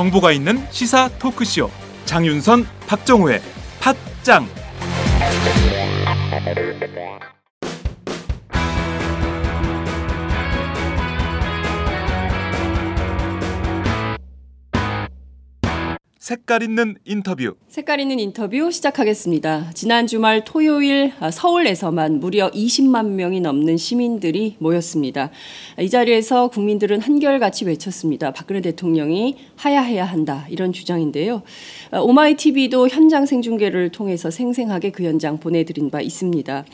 정보가 있는 시사 토크쇼. 장윤선 박정호의 팟짱 색깔 있는 인터뷰 색깔 있는 인터뷰 시작하겠습니다. 지난 주말 토요일 아, 서울에서만 무려 20만 명이 넘는 시민들이 모였습니다. 이 자리에서 국민들은 한결같이 외쳤습니다. 박근혜 대통령이 하야해야 한다 이런 주장인데요. 아, 오마이 TV도 현장 생중계를 통해서 생생하게 그 현장 보내드린 바 있습니다.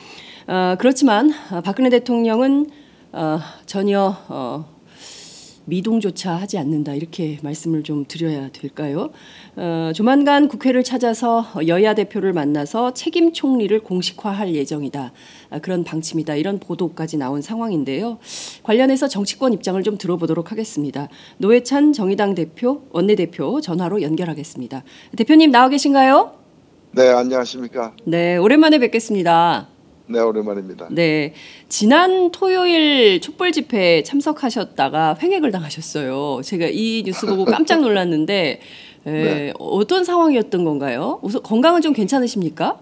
어, 그렇지만 박근혜 대통령은 어, 전혀 어, 미동조차 하지 않는다 이렇게 말씀을 좀 드려야 될까요? 어, 조만간 국회를 찾아서 여야 대표를 만나서 책임 총리를 공식화할 예정이다 아, 그런 방침이다 이런 보도까지 나온 상황인데요. 관련해서 정치권 입장을 좀 들어보도록 하겠습니다. 노회찬 정의당 대표 원내대표 전화로 연결하겠습니다. 대표님 나와 계신가요? 네, 안녕하십니까. 네, 오랜만에 뵙겠습니다. 네, 오랜만입니다. 네, 지난 토요일 촛불 집회에 참석하셨다가 횡액을 당하셨어요. 제가 이 뉴스 보고 깜짝 놀랐는데 에, 네. 어떤 상황이었던 건가요? 우선 건강은 좀 괜찮으십니까?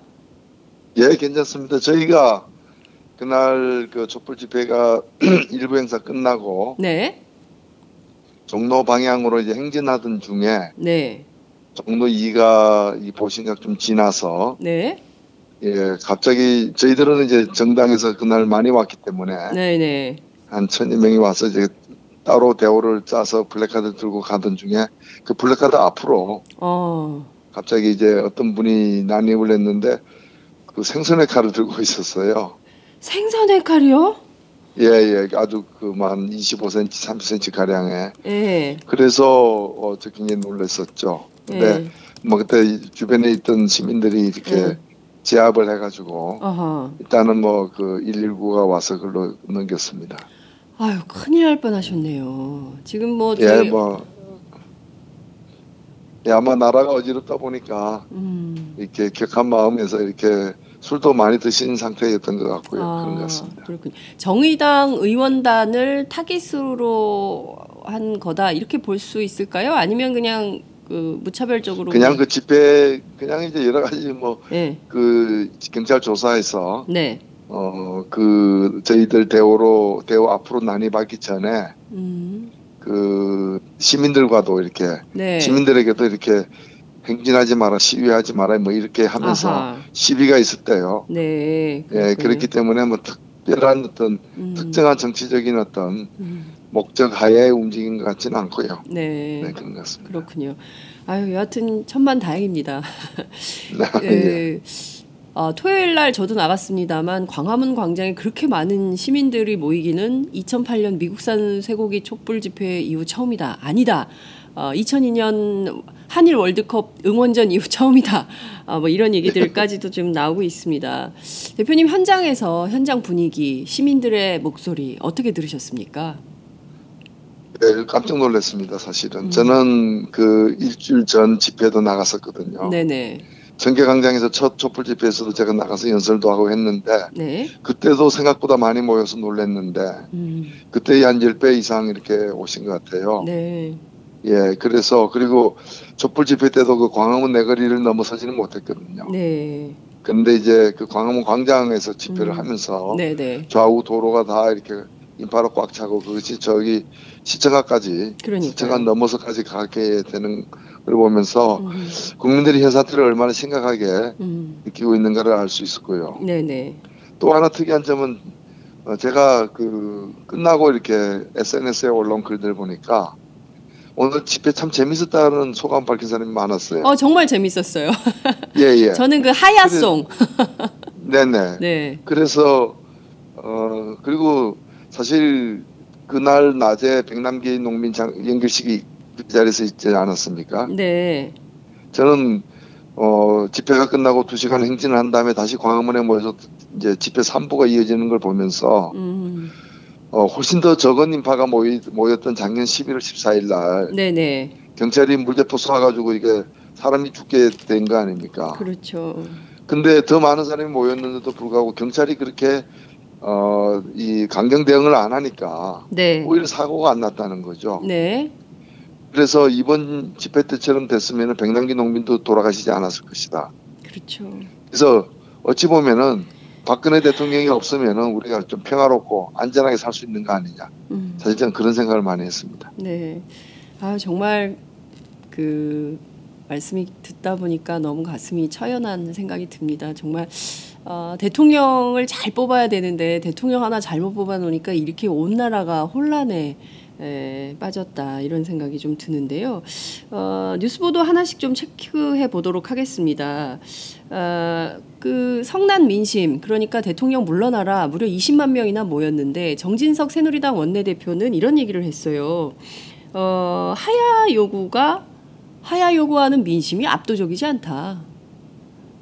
예, 괜찮습니다. 저희가 그날 그 촛불 집회가 일부 행사 끝나고 네, 종로 방향으로 이제 행진하던 중에 네, 종로 2가 이 보신각 좀 지나서 네, 예, 갑자기 저희들은 이제 정당에서 그날 많이 왔기 때문에 네, 네. 한 천여 명이 와서 이제 따로 대오를 짜서 플래카드 들고 가던 중에 그 플래카드 앞으로 어, 갑자기 이제 어떤 분이 난입을 했는데 그 생선의 칼을 들고 있었어요. 생선의 칼이요? 예, 예, 아주 그만 25cm, 30cm 가량에. 예, 그래서 어, 저 굉장히 놀랐었죠. 근데 예. 뭐 그때 주변에 있던 시민들이 이렇게 음. 제압을 해가지고 어허. 일단은 뭐 그 119가 와서 그걸로 넘겼습니다. 아유 큰일 날 뻔하셨네요. 지금 뭐 예, 저희 뭐. 예, 아마 나라가 어지럽다 보니까 음. 이렇게 격한 마음에서 이렇게 술도 많이 드신 상태였던 것 같고요. 그런 것 같습니다. 아, 그렇군요. 정의당 의원단을 타깃으로 한 거다 이렇게 볼 수 있을까요? 아니면 그냥 그 무차별적으로 그냥 그 집회, 그냥 이제 여러 가지 뭐 네, 그 경찰 조사에서 네, 어그 저희들 대호로 대호 앞으로 난입하기 전에 음, 그 시민들과도 이렇게 네, 시민들에게도 이렇게 행진하지 마라 시위하지 마라 뭐 이렇게 하면서 아하. 시비가 있었대요. 네, 예. 그렇기 때문에 뭐 특별한 어떤 음, 특정한 정치적인 어떤 음, 목적 하에 움직인 것 같지는 않고요. 네, 네, 그런 것 같습니다. 그렇군요. 아유, 여하튼 천만 다행입니다. 예. 그, 어, 토요일 날 저도 나갔습니다만 광화문 광장에 그렇게 많은 시민들이 모이기는 2008년 미국산 쇠고기 촛불 집회 이후 처음이다. 아니다. 어, 2002년 한일 월드컵 응원전 이후 처음이다. 어, 뭐 이런 얘기들까지도 좀 나오고 있습니다. 대표님 현장에서 현장 분위기, 시민들의 목소리 어떻게 들으셨습니까? 네, 깜짝 놀랐습니다. 사실은 음. 저는 그 일주일 전 집회도 나갔었거든요. 네네. 전개광장에서 첫 촛불 집회에서도 제가 나가서 연설도 하고 했는데 네. 그때도 생각보다 많이 모여서 놀랐는데 음, 그때 한 10배 이상 이렇게 오신 것 같아요. 네. 예, 그래서 그리고 촛불 집회 때도 그 광화문 내거리를 넘어서지는 못했거든요. 네. 그런데 이제 그 광화문 광장에서 집회를 음. 하면서 네네. 좌우 도로가 다 이렇게 인파로 꽉 차고 그것이 저기 시청각까지. 시청각 넘어서까지 가게 되는 걸 보면서 음, 국민들이 현 사태를 얼마나 심각하게 음. 느끼고 있는가를 알 수 있었고요. 네네. 또 하나 특이한 점은 어, 제가 그 끝나고 이렇게 SNS에 올라온 글들 보니까 오늘 집회 참 재밌었다는 소감 밝힌 사람이 많았어요. 어 정말 재밌었어요. 예, 예. 저는 그 하야송. 네네. 네. 그래서 어 그리고 사실 그날 낮에 백남기 농민 장, 연결식이 그 자리에서 있지 않았습니까? 네. 저는 어 집회가 끝나고 두 시간 행진을 한 다음에 다시 광화문에 모여서 이제 집회 3부가 이어지는 걸 보면서 음. 어 훨씬 더 적은 인파가 모이, 모였던 작년 11월 14일 날 네네. 경찰이 물대포 쏴가지고 이게 사람이 죽게 된 거 아닙니까? 그렇죠. 근데 더 많은 사람이 모였는데도 불구하고 경찰이 그렇게 어 이 강경 대응을 안 하니까 네. 오히려 사고가 안 났다는 거죠. 네. 그래서 이번 집회 때처럼 됐으면 백남기 농민도 돌아가시지 않았을 것이다. 그렇죠. 그래서 어찌 보면은 박근혜 대통령이 없으면은 우리가 좀 평화롭고 안전하게 살 수 있는 거 아니냐. 음. 사실 저는 그런 생각을 많이 했습니다. 네. 아 정말 그 말씀이 듣다 보니까 너무 가슴이 처연한 생각이 듭니다. 정말 어, 대통령을 잘 뽑아야 되는데 대통령 하나 잘못 뽑아 놓으니까 이렇게 온 나라가 혼란에 에, 빠졌다 이런 생각이 좀 드는데요. 어, 뉴스 보도 하나씩 좀 체크해 보도록 하겠습니다. 어, 그 성난 민심 그러니까 대통령 물러나라 무려 20만 명이나 모였는데 정진석 새누리당 원내대표는 이런 얘기를 했어요. 어, 하야 요구가 하야 요구하는 민심이 압도적이지 않다.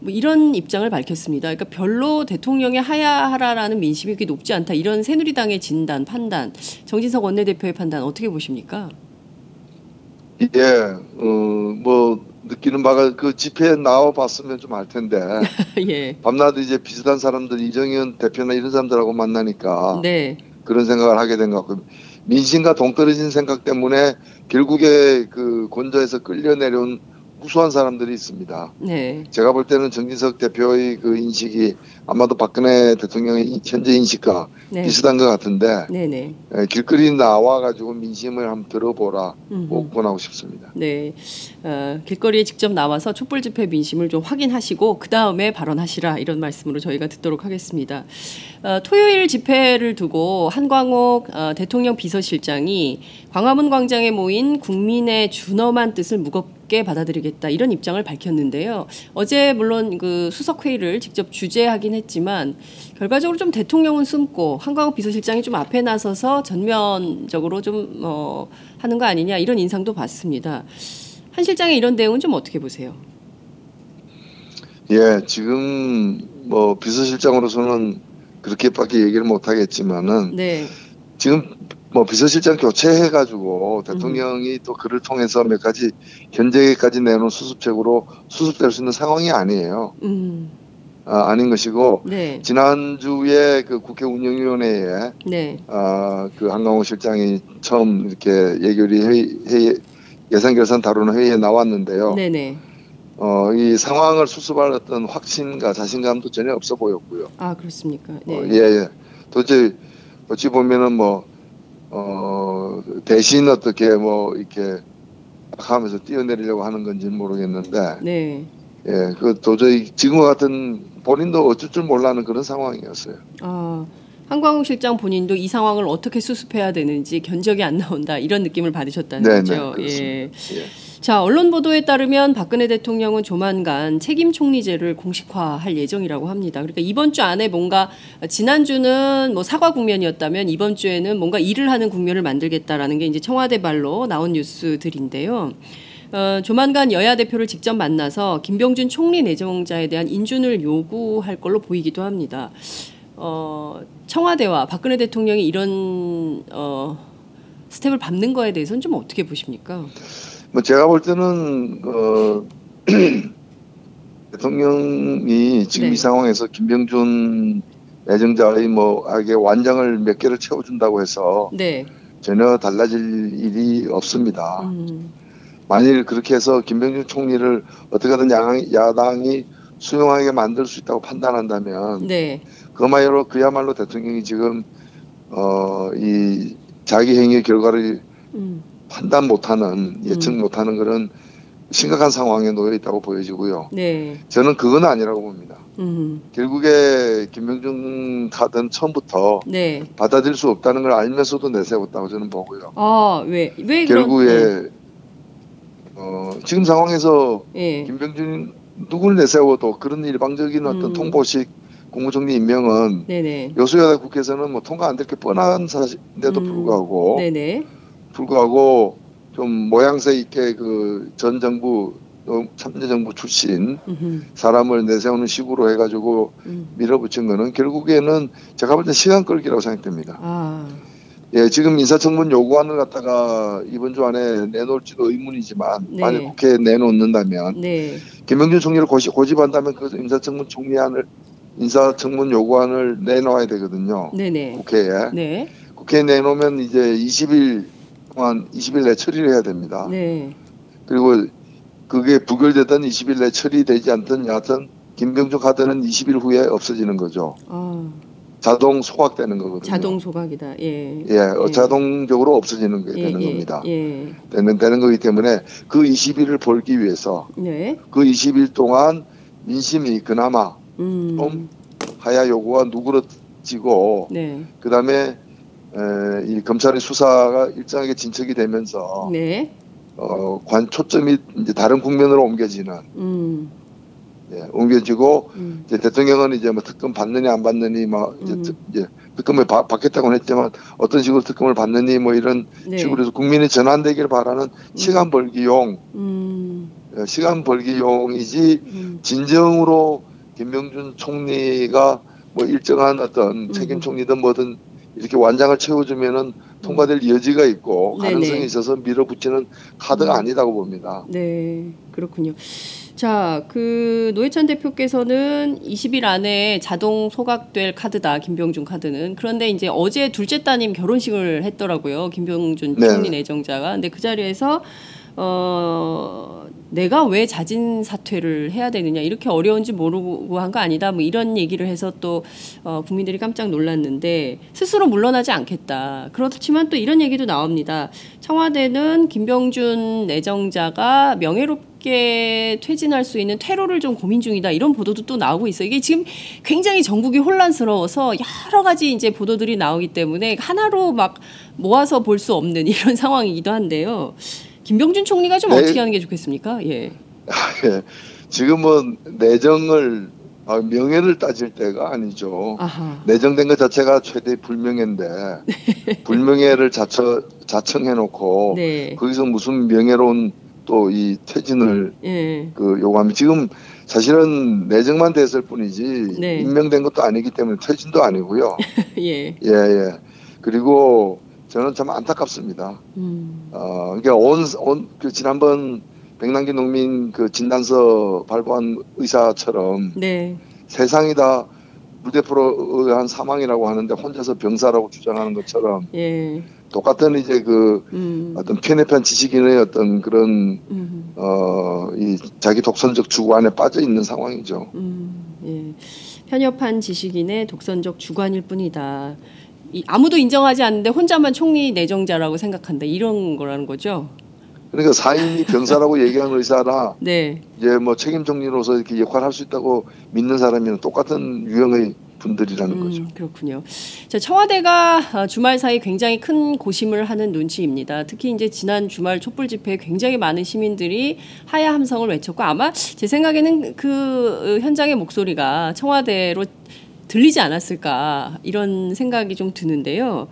뭐 이런 입장을 밝혔습니다. 그러니까 별로 대통령의 하야하라라는 민심이 그렇게 높지 않다. 이런 새누리당의 진단, 판단, 정진석 원내대표의 판단 어떻게 보십니까? 예, 어, 뭐 느끼는 바가 그 집회에 나와 봤으면 좀 알 텐데 예. 밤낮 이제 비슷한 사람들 이정현 대표나 이런 사람들하고 만나니까 네. 그런 생각을 하게 된 것 같고 민심과 동떨어진 생각 때문에 결국에 그 권좌에서 끌려 내려온 무수한 사람들이 있습니다. 네. 제가 볼 때는 정진석 대표의 그 인식이 아마도 박근혜 대통령의 이- 현재 인식과 네. 비슷한 것 같은데 네, 네. 에, 길거리 나와 가지고 민심을 한번 들어보라 음. 꼭 권하고 싶습니다. 네, 어, 길거리에 직접 나와서 촛불 집회 민심을 좀 확인하시고 그 다음에 발언하시라 이런 말씀으로 저희가 듣도록 하겠습니다. 어, 토요일 집회를 두고 한광옥 어, 대통령 비서실장이 광화문 광장에 모인 국민의 준엄한 뜻을 무겁게 받아들이겠다 이런 입장을 밝혔는데요. 어제 물론 그 수석 회의를 직접 주재하긴 했지만 결과적으로 좀 대통령은 숨고 한광욱 비서실장이 좀 앞에 나서서 전면적으로 좀 어, 하는 거 아니냐 이런 인상도 받습니다. 한 실장의 이런 대응은 좀 어떻게 보세요? 예, 지금 뭐 비서실장으로서는 그렇게밖에 얘기를 못 하겠지만은 네, 지금 뭐 비서실장 교체해 가지고 대통령이 또 그를 통해서 몇 가지 현재까지 내놓은 수습책으로 수습될 수 있는 상황이 아니에요. 음, 아, 아닌 것이고 네, 지난주에 그 국회 운영위원회에 네, 아, 그 한강호 실장이 처음 이렇게 예결위 회의, 회의 예산 결산 다루는 회의에 나왔는데요. 네, 네. 어, 이 상황을 수습할 어떤 확신과 자신감도 전혀 없어 보였고요. 아 그렇습니까? 어, 네, 예, 예. 도대체 어찌 보면은 뭐 어, 대신 어떻게 뭐 이렇게 하면서 뛰어내리려고 하는 건지 는 모르겠는데 네. 예, 그 도저히 지금과 같은 본인도 어쩔 줄 몰라는 그런 상황이었어요. 아 한광욱 실장 본인도 이 상황을 어떻게 수습해야 되는지 견적이 안 나온다 이런 느낌을 받으셨다는 네, 거죠. 네, 그렇습니다. 예. 예. 자 언론 보도에 따르면 박근혜 대통령은 조만간 책임 총리제를 공식화할 예정이라고 합니다. 그러니까 이번 주 안에 뭔가 지난 주는 뭐 사과 국면이었다면 이번 주에는 뭔가 일을 하는 국면을 만들겠다라는 게 이제 청와대 발로 나온 뉴스들인데요. 어, 조만간 여야 대표를 직접 만나서 김병준 총리 내정자에 대한 인준을 요구할 걸로 보이기도 합니다. 어, 청와대와 박근혜 대통령이 이런 어, 스텝을 밟는 거에 대해서는 좀 어떻게 보십니까? 뭐 제가 볼 때는 어 대통령이 지금 네. 이 상황에서 김병준 내정자의 뭐 아게 완장을 몇 개를 채워준다고 해서 네. 전혀 달라질 일이 없습니다. 음, 만일 그렇게 해서 김병준 총리를 어떻게든 야당, 야당이 수용하게 만들 수 있다고 판단한다면 네. 그야말로 그야말로 대통령이 지금 어 이 자기 행위의 결과를 음, 판단 못하는 예측 음. 못하는 그런 심각한 상황에 놓여 있다고 보여지고요. 네. 저는 그건 아니라고 봅니다. 음, 결국에 김병준 카드는 처음부터 네. 받아들일 수 없다는 걸 알면서도 내세웠다고 저는 보고요. 아, 왜? 왜 그런 결국에 어, 지금 상황에서 예. 김병준 누구를 내세워도 그런 일방적인 어떤 음. 통보식 국무총리 임명은 네, 네. 여소야당 국회에서는 뭐 통과 안 될 게 뻔한 사실인데도 음. 불구하고 네, 네. 불구하고 좀 모양새 있게 그 전 정부 어, 참여 정부 출신 음흠, 사람을 내세우는 식으로 해가지고 음. 밀어붙인 거는 결국에는 제가 볼 때 시간 끌기라고 생각됩니다. 아, 예, 지금 인사청문 요구안을 갖다가 이번 주 안에 내놓을지도 의문이지만 네. 만약 국회에 내놓는다면 네. 김명준 총리를 고시, 고집한다면 그 인사청문 총리안을 인사청문 요구안을 내놓아야 되거든요. 네, 네. 국회에 네. 국회에 내놓으면 이제 20일 동안 20일 내 처리를 해야 됩니다. 네. 그리고 그게 부결되든 20일 내 처리되지 않든 여하튼 김병준 카드는 20일 후에 없어지는 거죠. 아, 자동 소각되는 거거든요. 자동 소각이다. 예. 예, 어, 예. 자동적으로 없어지는 게 예, 되는 예, 겁니다. 예. 되는 되는 거기 때문에 그 20일을 벌기 위해서 네. 그 20일 동안 민심이 그나마 음. 좀 하야 요구가 누그러지고 네. 그다음에 에, 이 검찰의 수사가 일정하게 진척이 되면서 네. 어, 관 초점이 이제 다른 국면으로 옮겨지는 음. 예, 옮겨지고 음. 이제 대통령은 이제 뭐 특검 받느니 안 받느니 뭐 이제, 음. 특, 이제 특검을 받, 받겠다고는 했지만 어떤 식으로 특검을 받느니 뭐 이런 네. 식으로 해서 국민이 전환되기를 바라는 시간 벌기용 음. 예, 시간 벌기용이지 음. 진정으로 김명준 총리가 뭐 일정한 어떤 음. 책임 총리든 뭐든 이렇게 완장을 채워주면은 통과될 여지가 있고 네네. 가능성이 있어서 밀어붙이는 카드가 음. 아니다고 봅니다. 네, 그렇군요. 자, 그 노회찬 대표께서는 20일 안에 자동 소각될 카드다. 김병준 카드는. 그런데 이제 어제 둘째 따님 결혼식을 했더라고요. 김병준 네. 총리 내정자가. 근데 그 자리에서 어 내가 왜 자진 사퇴를 해야 되느냐 이렇게 어려운지 모르고 한 거 아니다 뭐 이런 얘기를 해서 또 어, 국민들이 깜짝 놀랐는데 스스로 물러나지 않겠다 그렇지만 또 이런 얘기도 나옵니다 청와대는 김병준 내정자가 명예롭 게 퇴진할 수 있는 퇴로를 좀 고민 중이다 이런 보도도 또 나오고 있어요 이게 지금 굉장히 전국이 혼란스러워서 여러 가지 이제 보도들이 나오기 때문에 하나로 막 모아서 볼 수 없는 이런 상황이기도 한데요. 김병준 총리가 좀 네. 어떻게 하는 게 좋겠습니까? 예. 예, 지금은 내정을 아, 명예를 따질 때가 아니죠. 아하. 내정된 것 자체가 최대 불명예인데 불명예를 자처, 자청해놓고 네. 거기서 무슨 명예로운 또 이 퇴진을 예. 그 요구하면 지금 사실은 내정만 됐을 뿐이지 네. 임명된 것도 아니기 때문에 퇴진도 아니고요. 예. 예, 예. 그리고 저는 참 안타깝습니다. 음. 어, 그러니까 온, 온, 그 지난번 백남기 농민 그 진단서 발부한 의사처럼 네. 세상이 다 물대포로 의한 사망이라고 하는데 혼자서 병사라고 주장하는 것처럼 예. 똑같은 이제 그 음. 어떤 편협한 지식인의 어떤 그런 음. 어, 이 자기 독선적 주관에 빠져 있는 상황이죠. 음. 예. 편협한 지식인의 독선적 주관일 뿐이다. 이, 아무도 인정하지 않는데 혼자만 총리 내정자라고 생각한다. 이런 거라는 거죠. 그러니까 사인이 병사라고 얘기하는 의사나 네. 이제 뭐 책임 총리로서 이렇게 역할을 할수 있다고 믿는 사람이랑 똑같은 유형의 분들이라는 거죠. 음, 그렇군요. 자, 청와대가 어, 주말 사이 굉장히 큰 고심을 하는 눈치입니다. 특히 이제 지난 주말 촛불 집회에 굉장히 많은 시민들이 하야 함성을 외쳤고 아마 제 생각에는 그 어, 현장의 목소리가 청와대로 들리지 않았을까 이런 생각이 좀 드는데요.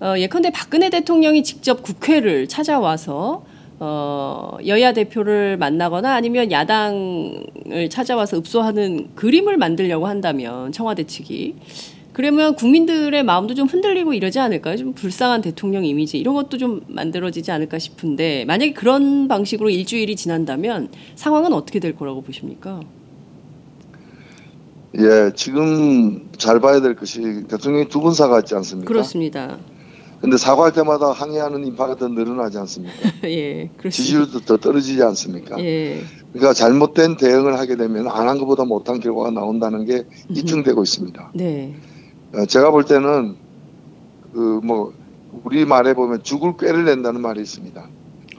어, 예컨대 박근혜 대통령이 직접 국회를 찾아와서 어, 여야 대표를 만나거나 아니면 야당을 찾아와서 읍소하는 그림을 만들려고 한다면 청와대 측이 그러면 국민들의 마음도 좀 흔들리고 이러지 않을까요? 좀 불쌍한 대통령 이미지 이런 것도 좀 만들어지지 않을까 싶은데 만약에 그런 방식으로 일주일이 지난다면 상황은 어떻게 될 거라고 보십니까? 예, 지금 잘 봐야 될 것이 대통령이 두 번 사과했지 않습니까? 그렇습니다. 근데 사과할 때마다 항의하는 인파가 더 늘어나지 않습니까? 예, 그렇습니다. 지지율도 더 떨어지지 않습니까? 예, 그러니까 잘못된 대응을 하게 되면 안 한 것보다 못한 결과가 나온다는 게 입증되고 있습니다. 네, 어, 제가 볼 때는 그 뭐 우리 말에 보면 죽을 꾀를 낸다는 말이 있습니다.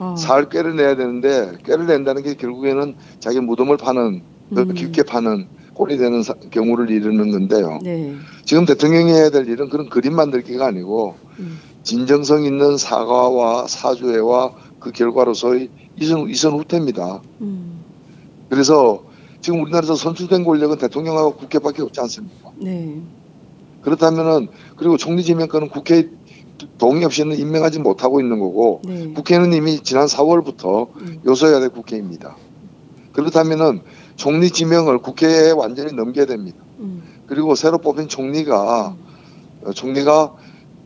아, 살 꾀를 내야 되는데 꾀를 낸다는 게 결국에는 자기 무덤을 파는 더 음. 깊게 파는 꼴이 되는 사- 경우를 이루는 건데요. 네, 지금 대통령이 해야 될 일은 그런 그림 만들기가 아니고 음. 진정성 있는 사과와 사죄와 그 결과로서의 이선, 이선 후퇴입니다. 음, 그래서 지금 우리나라에서 선출된 권력은 대통령하고 국회밖에 없지 않습니까? 네, 그렇다면은 그리고 총리 지명권은 국회 동의 없이는 임명하지 못하고 있는 거고 네, 국회는 이미 지난 4월부터 음. 요소해야 될 국회입니다. 그렇다면은 총리 지명을 국회에 완전히 넘겨야 됩니다. 음, 그리고 새로 뽑힌 총리가 어, 총리가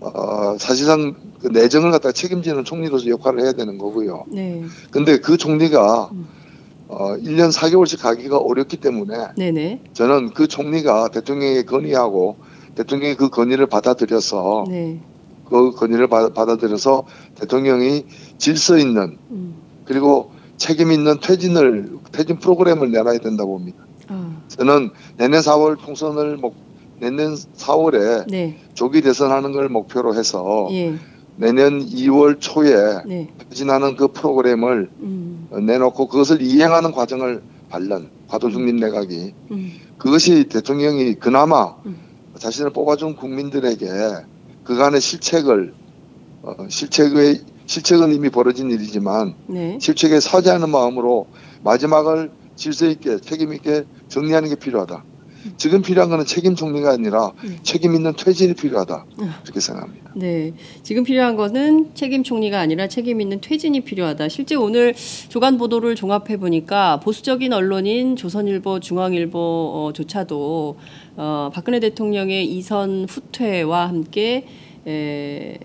어, 사실상 그 내정을 갖다가 책임지는 총리로서 역할을 해야 되는 거고요. 네, 근데 그 총리가 음. 어, 1년 4개월씩 가기가 어렵기 때문에 네, 네, 저는 그 총리가 대통령에게 건의하고 대통령이 그 건의를 받아들여서 네, 그 건의를 받- 받아들여서 대통령이 질서 있는 음. 그리고 책임 있는 퇴진을 퇴진 프로그램을 내놔야 된다고 봅니다. 아, 저는 내년 4월 총선을 목 내년 4월에 네. 조기 대선하는 걸 목표로 해서 예. 내년 2월 초에 네. 퇴진하는 그 프로그램을 음. 어, 내놓고 그것을 이행하는 과정을 밟는 과도중립 내각이 음. 그것이 대통령이 그나마 음. 자신을 뽑아준 국민들에게 그간의 실책을 어, 실책의 실책은 이미 벌어진 일이지만 네. 실책에 사죄하는 마음으로 마지막을 질서 있게 책임 있게 정리하는 게 필요하다. 지금 필요한 것은 책임 정리가 아니라 네. 책임 있는 퇴진이 필요하다. 아. 그렇게 생각합니다. 네. 지금 필요한 거는 책임 총리가 아니라 책임 있는 퇴진이 필요하다. 실제 오늘 조간 보도를 종합해 보니까 보수적인 언론인 조선일보, 중앙일보조차도 어, 박근혜 대통령의 이선 후퇴와 함께 에,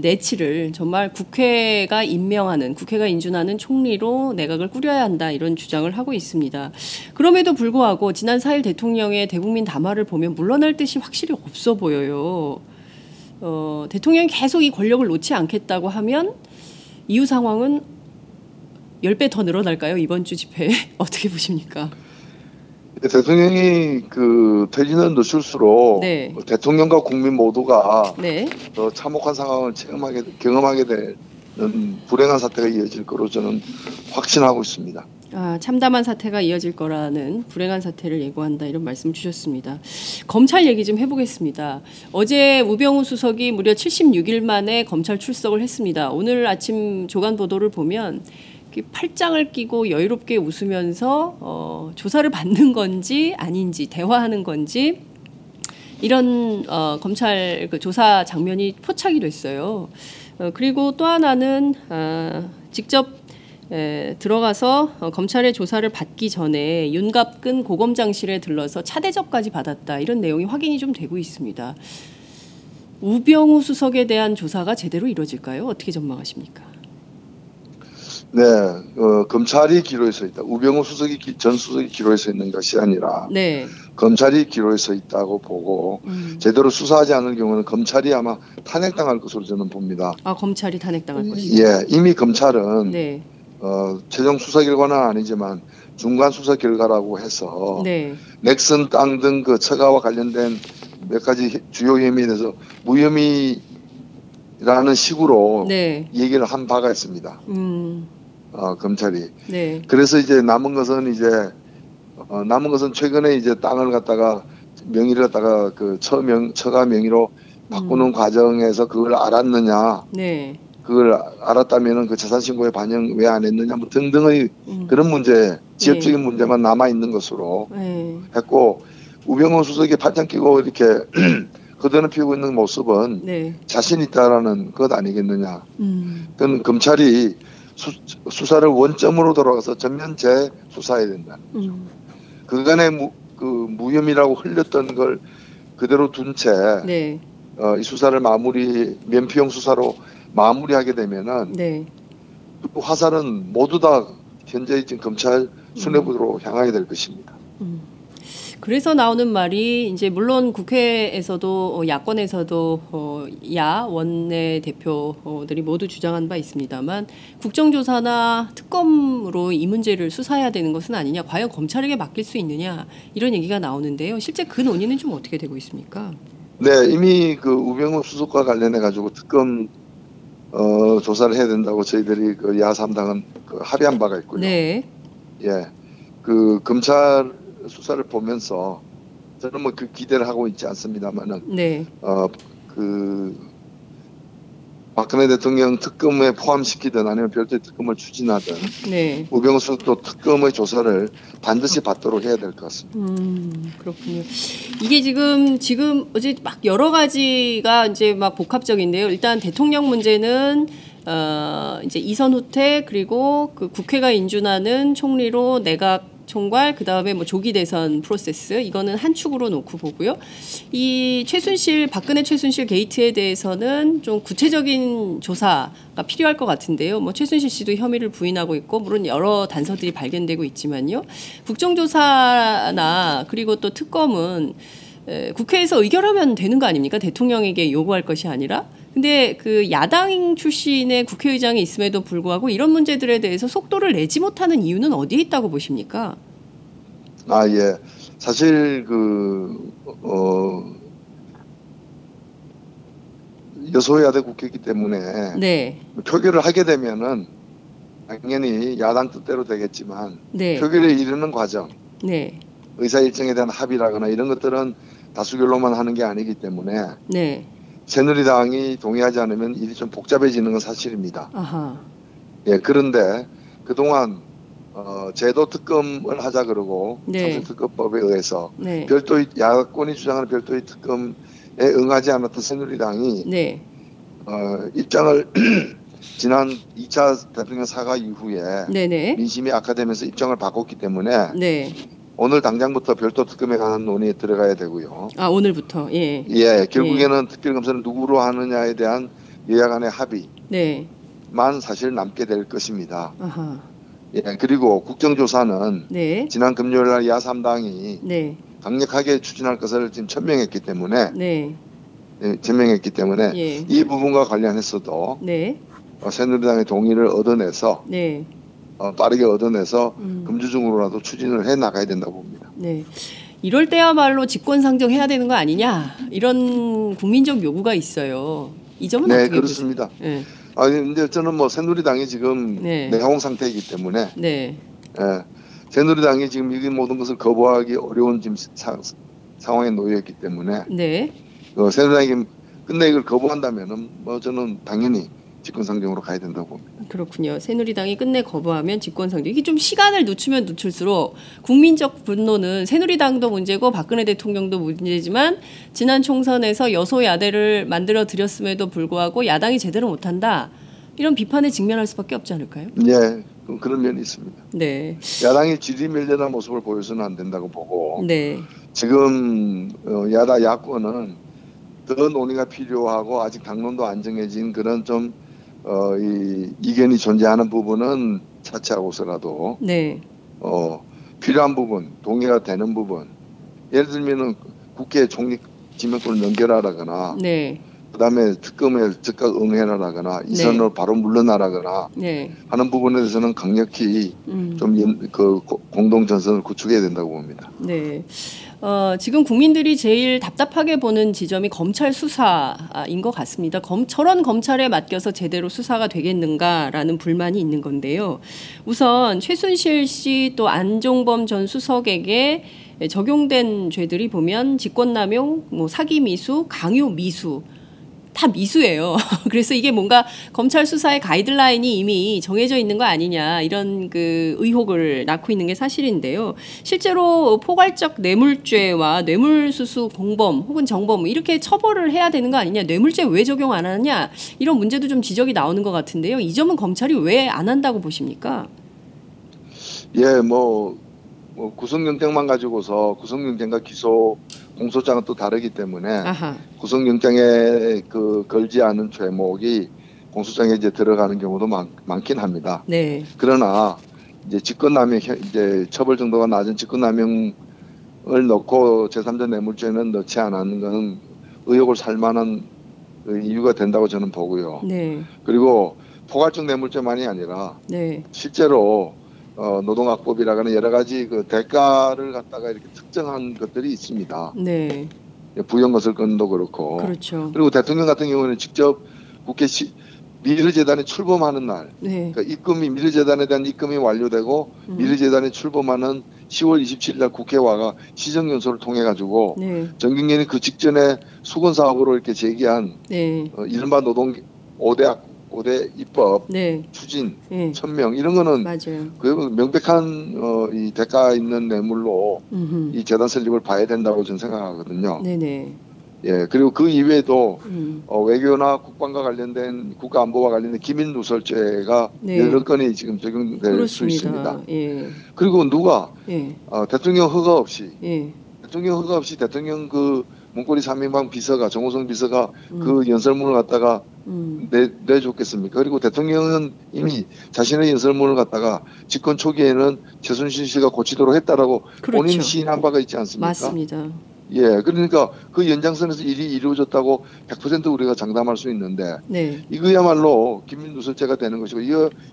내치를 정말 국회가 임명하는 국회가 인준하는 총리로 내각을 꾸려야 한다 이런 주장을 하고 있습니다. 그럼에도 불구하고 지난 4일 대통령의 대국민 담화를 보면 물러날 뜻이 확실히 없어 보여요. 어, 대통령이 계속 이 권력을 놓지 않겠다고 하면 이후 상황은 10배 더 늘어날까요? 이번 주 집회 어떻게 보십니까? 대통령이 그 퇴진을 늦출수록 네. 대통령과 국민 모두가 네. 더 참혹한 상황을 체험하게 경험하게 되는 불행한 사태가 이어질 거로 저는 확신하고 있습니다. 아, 참담한 사태가 이어질 거라는 불행한 사태를 예고한다 이런 말씀 주셨습니다. 검찰 얘기 좀 해보겠습니다. 어제 우병우 수석이 무려 76일 만에 검찰 출석을 했습니다. 오늘 아침 조간 보도를 보면 팔짱을 끼고 여유롭게 웃으면서 어, 조사를 받는 건지 아닌지 대화하는 건지 이런 어, 검찰 그 조사 장면이 포착이 됐어요. 어, 그리고 또 하나는 아, 직접 에, 들어가서 어, 검찰의 조사를 받기 전에 윤갑근 고검장실에 들러서 차 대접까지 받았다 이런 내용이 확인이 좀 되고 있습니다. 우병우 수석에 대한 조사가 제대로 이루어질까요? 어떻게 전망하십니까? 네, 어, 검찰이 기로에 서 있다. 우병우 수석이 기- 전 수석이 기로에 서 있는 것이 아니라 네. 검찰이 기로에 서 있다고 보고 음. 제대로 수사하지 않을 경우는 검찰이 아마 탄핵당할 것으로 저는 봅니다. 아 검찰이 탄핵당할 것이다. 예, 이미 검찰은 네. 어, 최종 수사 결과는 아니지만 중간 수사 결과라고 해서 네. 넥슨 땅 등 그 처가와 관련된 몇 가지 히- 주요 혐의에 대해서 무혐의라는 식으로 네. 얘기를 한 바가 있습니다. 음. 어, 검찰이. 네. 그래서 이제 남은 것은 이제 어, 남은 것은 최근에 이제 땅을 갖다가 명의를 갖다가 그 처명 처가 명의로 바꾸는 음. 과정에서 그걸 알았느냐 네. 그걸 알았다면은 그 재산 신고에 반영 왜 안 했느냐 뭐 등등의 음. 그런 문제 지역적인 네. 문제만 남아 있는 것으로 네. 했고 우병우 수석이 팔짱 끼고 이렇게 그대는 피우고 있는 모습은 네. 자신 있다라는 것 아니겠느냐. 음. 그건 검찰이 수, 수사를 원점으로 돌아가서 전면 재수사해야 된다. 음. 그간의 무, 그 무혐의라고 흘렸던 걸 그대로 둔채 네. 어, 이 수사를 마무리 면피용 수사로 마무리하게 되면은 네. 그 화살은 모두 다 현재 지금 검찰 수뇌부로 향하게 될 것입니다. 음. 그래서 나오는 말이 이제 물론 국회에서도 어, 야권에서도 어, 야 원내 대표들이 모두 주장한 바 있습니다만 국정조사나 특검으로 이 문제를 수사해야 되는 것은 아니냐 과연 검찰에게 맡길 수 있느냐 이런 얘기가 나오는데요 실제 그 논의는 좀 어떻게 되고 있습니까? 네, 이미 그 우병우 수석과 관련해 가지고 특검 어, 조사를 해야 된다고 저희들이 그 야삼당은 그 합의한 바가 있고요. 네, 예, 그 검찰 수사를 보면서 저는 뭐 그 기대를 하고 있지 않습니다만은 네, 어그 박근혜 대통령 특검에 포함시키든 아니면 별도의 특검을 추진하든 네. 우병우 수석도 특검의 조사를 반드시 받도록 해야 될 것 같습니다. 음, 그렇군요. 이게 지금 지금 어제 막 여러 가지가 이제 막 복합적인데요. 일단 대통령 문제는 어 이제 이선 후퇴 그리고 그 국회가 인준하는 총리로 내각 총괄 그다음에 뭐 조기 대선 프로세스 이거는 한 축으로 놓고 보고요. 이 최순실 박근혜 최순실 게이트에 대해서는 좀 구체적인 조사가 필요할 것 같은데요. 뭐 최순실 씨도 혐의를 부인하고 있고 물론 여러 단서들이 발견되고 있지만요. 국정조사나 그리고 또 특검은 에, 국회에서 의결하면 되는 거 아닙니까? 대통령에게 요구할 것이 아니라 근데 그 야당 출신의 국회의장이 있음에도 불구하고 이런 문제들에 대해서 속도를 내지 못하는 이유는 어디에 있다고 보십니까? 아, 예. 사실 그, 어, 여소야대 국회이기 때문에 네, 표결을 하게 되면은 당연히 야당 뜻대로 되겠지만 네, 표결에 이르는 과정, 네, 의사 일정에 대한 합의라거나 이런 것들은 다수결로만 하는 게 아니기 때문에 네, 새누리당이 동의하지 않으면 일이 좀 복잡해지는 건 사실입니다. 아하, 예, 그런데 그동안 어, 제도 특검을 하자 그러고 네. 참수특검법에 의해서 네, 별도의 야권이 주장하는 별도의 특검에 응하지 않았던 새누리당이 네, 어, 입장을 지난 2차 대통령 사과 이후에 네, 네, 민심이 악화되면서 입장을 바꿨기 때문에 네. 오늘 당장부터 별도 특검에 관한 논의에 들어가야 되고요. 아 오늘부터? 예, 예, 결국에는 특별검사를 누구로 하느냐에 대한 여야 간의 합의만 네, 사실 남게 될 것입니다. 아하, 예, 그리고 국정조사는 네, 지난 금요일 날 야3당이 네, 강력하게 추진할 것을 지금 천명했기 때문에 네, 예, 천명했기 때문에 예, 이 부분과 관련해서도 네, 어, 새누리당의 동의를 얻어내서 네, 어, 빠르게 얻어내서 음. 금주중으로라도 추진을 해 나가야 된다고 봅니다. 네. 이럴 때야말로 직권 상정해야 되는 거 아니냐 이런 국민적 요구가 있어요. 이 점은 네, 그렇습니다. 네, 아, 근데 저는 뭐 새누리당이 지금 네. 내홍 상태이기 때문에 네, 예, 새누리당이 지금 이 모든 것을 거부하기 어려운 지금 사, 상황에 놓여 있기 때문에 네, 어, 새누리당이 끝내 이걸 거부한다면은 뭐 저는 당연히 집권상정으로 가야 된다고 봅니다. 그렇군요. 새누리당이 끝내 거부하면 직권 상정. 이게 좀 시간을 늦추면 늦출수록 국민적 분노는 새누리당도 문제고 박근혜 대통령도 문제지만 지난 총선에서 여소야대를 만들어 드렸음에도 불구하고 야당이 제대로 못한다. 이런 비판에 직면할 수밖에 없지 않을까요? 예, 그- 그런 면이 있습니다. 네, 야당이 지리밀려난 모습을 보여서는 안 된다고 보고 네, 지금 어, 야당 야권은 더 논의가 필요하고 아직 당론도 안 정해진 그런 좀 어, 이, 이견이 존재하는 부분은 차치하고서라도 네, 어, 필요한 부분, 동의가 되는 부분, 예를 들면은 국회 총리 지명권을 연결하라거나, 네, 그다음에 특검에 즉각 응해라라거나, 이 선으로 바로 물러나라거나 네. 하는 부분에 대해서는 강력히 음. 좀그 공동 전선을 구축해야 된다고 봅니다. 네. 어, 지금 국민들이 제일 답답하게 보는 지점이 검찰 수사인 것 같습니다. 검, 저런 검찰에 맡겨서 제대로 수사가 되겠는가라는 불만이 있는 건데요. 우선 최순실 씨 또 안종범 전 수석에게 적용된 죄들이 보면 직권남용, 뭐 사기 미수, 강요 미수 다 미수예요. 그래서 이게 뭔가 검찰 수사의 가이드라인이 이미 정해져 있는 거 아니냐 이런 그 의혹을 낳고 있는 게 사실인데요. 실제로 포괄적 뇌물죄와 뇌물수수 공범 혹은 정범 이렇게 처벌을 해야 되는 거 아니냐 뇌물죄 왜 적용 안 하느냐 이런 문제도 좀 지적이 나오는 것 같은데요. 이 점은 검찰이 왜 안 한다고 보십니까? 예, 뭐, 뭐 구속영장만 가지고서 구속영장과 기소 공소장은 또 다르기 때문에 아하, 구속영장에 그 걸지 않은 죄목이 공소장에 이제 들어가는 경우도 많, 많긴 합니다. 네, 그러나 이제 직권남용 현- 이제 처벌 정도가 낮은 직권남용을 넣고 제3자 뇌물죄는 넣지 않았는 것은 의혹을 살만한 그 이유가 된다고 저는 보고요. 네, 그리고 포괄적 뇌물죄만이 아니라 네, 실제로 어, 노동학법이라거나 여러 가지 그 대가를 갖다가 이렇게 특정한 것들이 있습니다. 네, 부영것을 건도 그렇고 그렇죠. 그리고 대통령 같은 경우는 직접 국회 시, 미르재단에 출범하는 날, 네, 그러니까 입금이 미르재단에 대한 입금이 완료되고 음. 미르재단에 출범하는 10월 27일 날 국회와가 시정연설을 통해 가지고 네, 정경련이 그 직전에 수건 사업으로 이렇게 제기한 네, 어, 이른바 노동 5대 5대 입법 네, 추진 네, 천명 이런 거는 맞아요. 그 명백한 어, 이 대가 있는 뇌물로 음흠. 이 재단 설립을 봐야 된다고 저는 생각하거든요. 네네. 예 그리고 그 이외에도 음. 어, 외교나 국방과 관련된 국가 안보와 관련된 기밀 누설죄가 네. 여러 건이 지금 적용될 수 있습니다. 그렇습니다. 예, 그리고 누가 예, 어, 대통령 허가 없이 예. 대통령 허가 없이 대통령 그 문고리 3인방 비서가 정호성 비서가 음, 그 연설문을 갖다가 음, 내, 내줬겠습니까? 그리고 대통령은 이미 자신의 연설문을 갖다가 집권 초기에는 최순실 씨가 고치도록 했다라고 그렇죠. 본인이 시인한 바가 있지 않습니까? 맞습니다. 예, 그러니까 그 연장선에서 일이 이루어졌다고 100% 우리가 장담할 수 있는데 네. 이거야말로 김민누설죄가 되는 것이고 이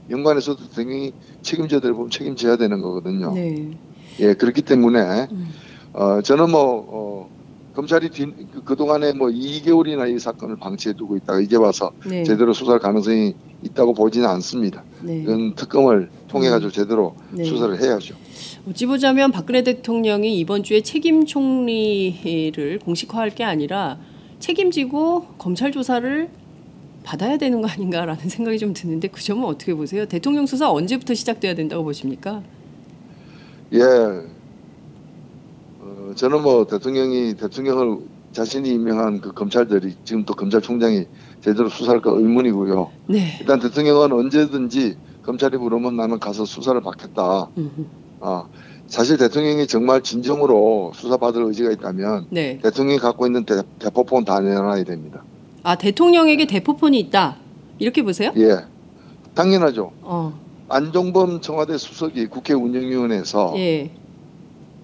연관해서도 대통령이 책임져야 될 부분 책임져야 되는 거거든요. 네. 예, 그렇기 때문에 음. 어, 저는 뭐 어, 검찰이 뒤, 그- 그동안에 뭐 2개월이나 이 사건을 방치해 두고 있다가 이제 와서 네. 제대로 수사할 가능성이 있다고 보지는 않습니다. 네. 이건 특검을 통해 가지고 제대로 네. 수사를 해야죠. 어찌 보자면 박근혜 대통령이 이번 주에 책임 총리를 공식화할 게 아니라 책임지고 검찰 조사를 받아야 되는 거 아닌가라는 생각이 좀 드는데 그 점은 어떻게 보세요? 대통령 수사 언제부터 시작돼야 된다고 보십니까? 예. 어, 저는 뭐 대통령이 대통령을 자신이 임명한 그 검찰들이 지금 또 검찰총장이 제대로 수사할까 의문이고요. 네. 일단 대통령은 언제든지 검찰이 부르면 나는 가서 수사를 받겠다. 음, 아, 사실 대통령이 정말 진정으로 수사받을 의지가 있다면 네. 대통령이 갖고 있는 대, 대포폰 다 내놔야 됩니다. 아 대통령에게 대포폰이 있다 이렇게 보세요? 예. 당연하죠. 어. 안종범 청와대 수석이 국회 운영위원회에서 예.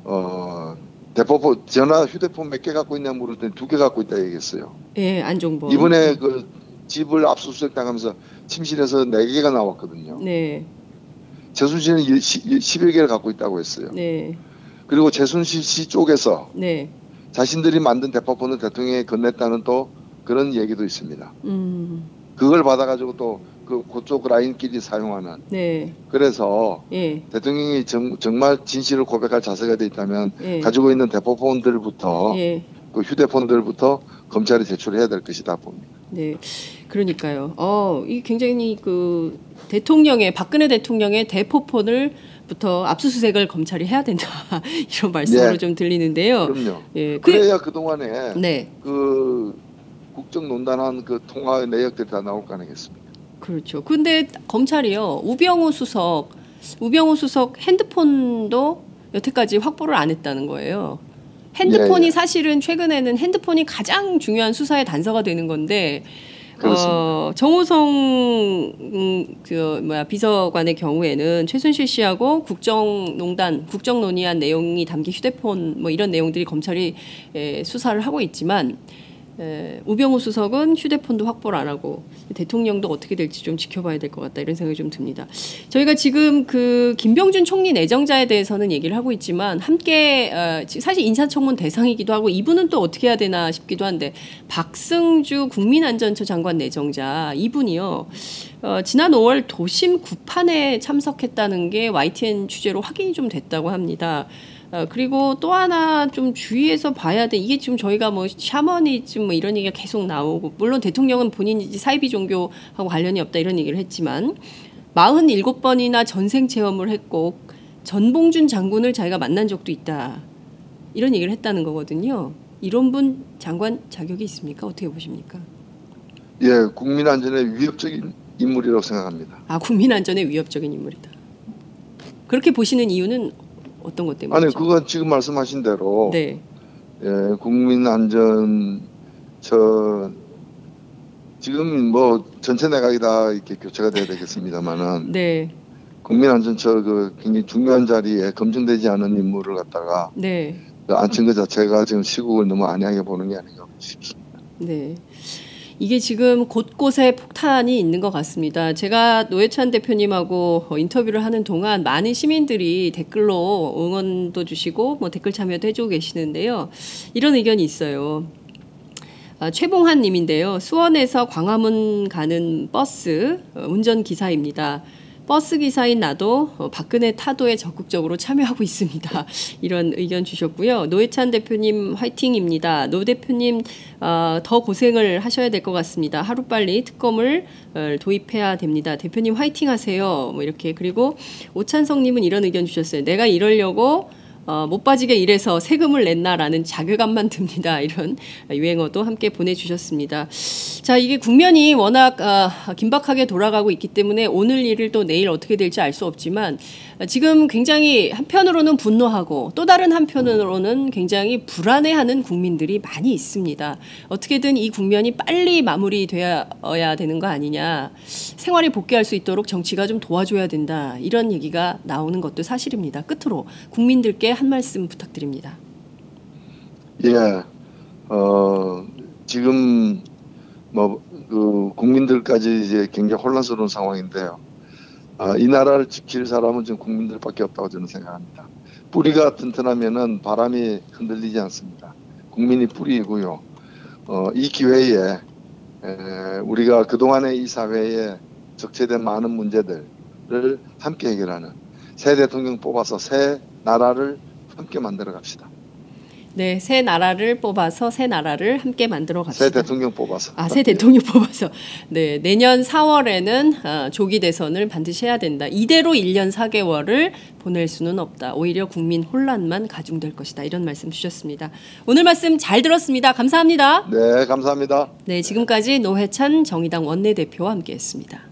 어, 대포폰 전화 휴대폰 몇 개 갖고 있냐 때두개 갖고 있다 얘기했어요. 예. 안종범. 이번에 그 집을 압수수색 당하면서 침실에서 네 개가 나왔거든요. 네. 최순실은 10여 개를 갖고 있다고 했어요. 네. 그리고 최순실 씨 쪽에서 네. 자신들이 만든 대포폰을 대통령에 건넸다는 또 그런 얘기도 있습니다. 음. 그걸 받아가지고 또 그 그쪽 라인끼리 사용하는 네. 그래서 예. 대통령이 정, 정말 진실을 고백할 자세가 돼 있다면 예. 가지고 있는 대포폰들부터 예. 그 휴대폰들부터 검찰에 제출해야 될 것이다 봅니다. 네, 그러니까요. 어, 이 굉장히 그 대통령의 박근혜 대통령의 대포폰을 부터 압수수색을 검찰이 해야 된다 이런 말씀으로 네. 좀 들리는데요. 그럼요. 예, 그, 그래야 그동안에 네, 그 국정농단한 그 통화의 내역들이 다 나올 거 아니겠습니까? 그렇죠. 근데 검찰이요 우병우 수석, 우병우 수석 핸드폰도 여태까지 확보를 안 했다는 거예요. 핸드폰이 예, 예. 사실은 최근에는 핸드폰이 가장 중요한 수사의 단서가 되는 건데 그렇습니다. 어, 정호성 음, 그 뭐야 비서관의 경우에는 최순실 씨하고 국정농단 국정 논의한 내용이 담긴 휴대폰 뭐 이런 내용들이 검찰이 에, 수사를 하고 있지만 에, 우병우 수석은 휴대폰도 확보를 안 하고 대통령도 어떻게 될지 좀 지켜봐야 될 것 같다 이런 생각이 좀 듭니다. 저희가 지금 그 김병준 총리 내정자에 대해서는 얘기를 하고 있지만 함께 어, 지- 사실 인사청문 대상이기도 하고 이분은 또 어떻게 해야 되나 싶기도 한데 박승주 국민안전처 장관 내정자 이분이요 어, 지난 5월 도심 구판에 참석했다는 게 YTN 취재로 확인이 좀 됐다고 합니다. 어, 그리고 또 하나 좀 주의해서 봐야 돼. 이게 지금 저희가 뭐 샤머니즘 뭐 이런 얘기가 계속 나오고 물론 대통령은 본인이 사이비 종교하고 관련이 없다 이런 얘기를 했지만 47번이나 전생 체험을 했고 전봉준 장군을 자기가 만난 적도 있다. 이런 얘기를 했다는 거거든요. 이런 분 장관 자격이 있습니까? 어떻게 보십니까? 예, 국민 안전에 위협적인 인물이라고 생각합니다. 아, 국민 안전에 위협적인 인물이다. 그렇게 보시는 이유는 어떤 것 때문이죠? 아니 그건 지금 말씀하신 대로 네. 예, 국민 안전 저 지금 뭐 전체 내각이 다 이렇게 교체가 돼야 되겠습니다만은 네. 국민 안전처 그 굉장히 중요한 자리에 검증되지 않은 인물을 갖다가 네. 그 앉힌 것 자체가 지금 시국을 너무 안이하게 보는 게 아닌가 싶습니다. 네. 이게 지금 곳곳에 폭탄이 있는 것 같습니다. 제가 노회찬 대표님하고 어, 인터뷰를 하는 동안 많은 시민들이 댓글로 응원도 주시고 뭐 댓글 참여도 해주고 계시는데요. 이런 의견이 있어요. 아, 최봉한 님인데요. 수원에서 광화문 가는 버스 어, 운전기사입니다. 버스 기사인 나도 어, 박근혜 타도에 적극적으로 참여하고 있습니다. 이런 의견 주셨고요. 노회찬 대표님 화이팅입니다. 노 대표님 어, 더 고생을 하셔야 될 것 같습니다. 하루빨리 특검을 어, 도입해야 됩니다. 대표님 화이팅하세요. 뭐 이렇게 그리고 오찬성님은 이런 의견 주셨어요. 내가 이러려고 어, 못 빠지게 일해서 세금을 냈나라는 자괴감만 듭니다. 이런 유행어도 함께 보내주셨습니다. 자, 이게 국면이 워낙 아, 긴박하게 돌아가고 있기 때문에 오늘 일을 또 내일 어떻게 될지 알 수 없지만 아, 지금 굉장히 한편으로는 분노하고 또 다른 한편으로는 굉장히 불안해하는 국민들이 많이 있습니다. 어떻게든 이 국면이 빨리 마무리되어야 되는 거 아니냐. 생활이 복귀할 수 있도록 정치가 좀 도와줘야 된다. 이런 얘기가 나오는 것도 사실입니다. 끝으로 국민들께 한 말씀 부탁드립니다. 예, 어, 지금 뭐 그 국민들까지 이제 굉장히 혼란스러운 상황인데요. 아, 이 나라를 지킬 사람은 지금 국민들밖에 없다고 저는 생각합니다. 뿌리가 튼튼하면은 바람이 흔들리지 않습니다. 국민이 뿌리이고요. 어, 이 기회에 에, 우리가 그동안의 이 사회에 적체된 많은 문제들을 함께 해결하는 새 대통령 뽑아서 새 나라를 함께 만들어 갑시다. 네, 새 나라를 뽑아서 새 나라를 함께 만들어 갑시다. 새 대통령 뽑아서. 아, 새 대통령 뽑아서. 네, 내년 4월에는 아, 조기 대선을 반드시 해야 된다. 이대로 1년 4개월을 보낼 수는 없다. 오히려 국민 혼란만 가중될 것이다. 이런 말씀 주셨습니다. 오늘 말씀 잘 들었습니다. 감사합니다. 네, 감사합니다. 네, 지금까지 노회찬 정의당 원내대표와 함께했습니다.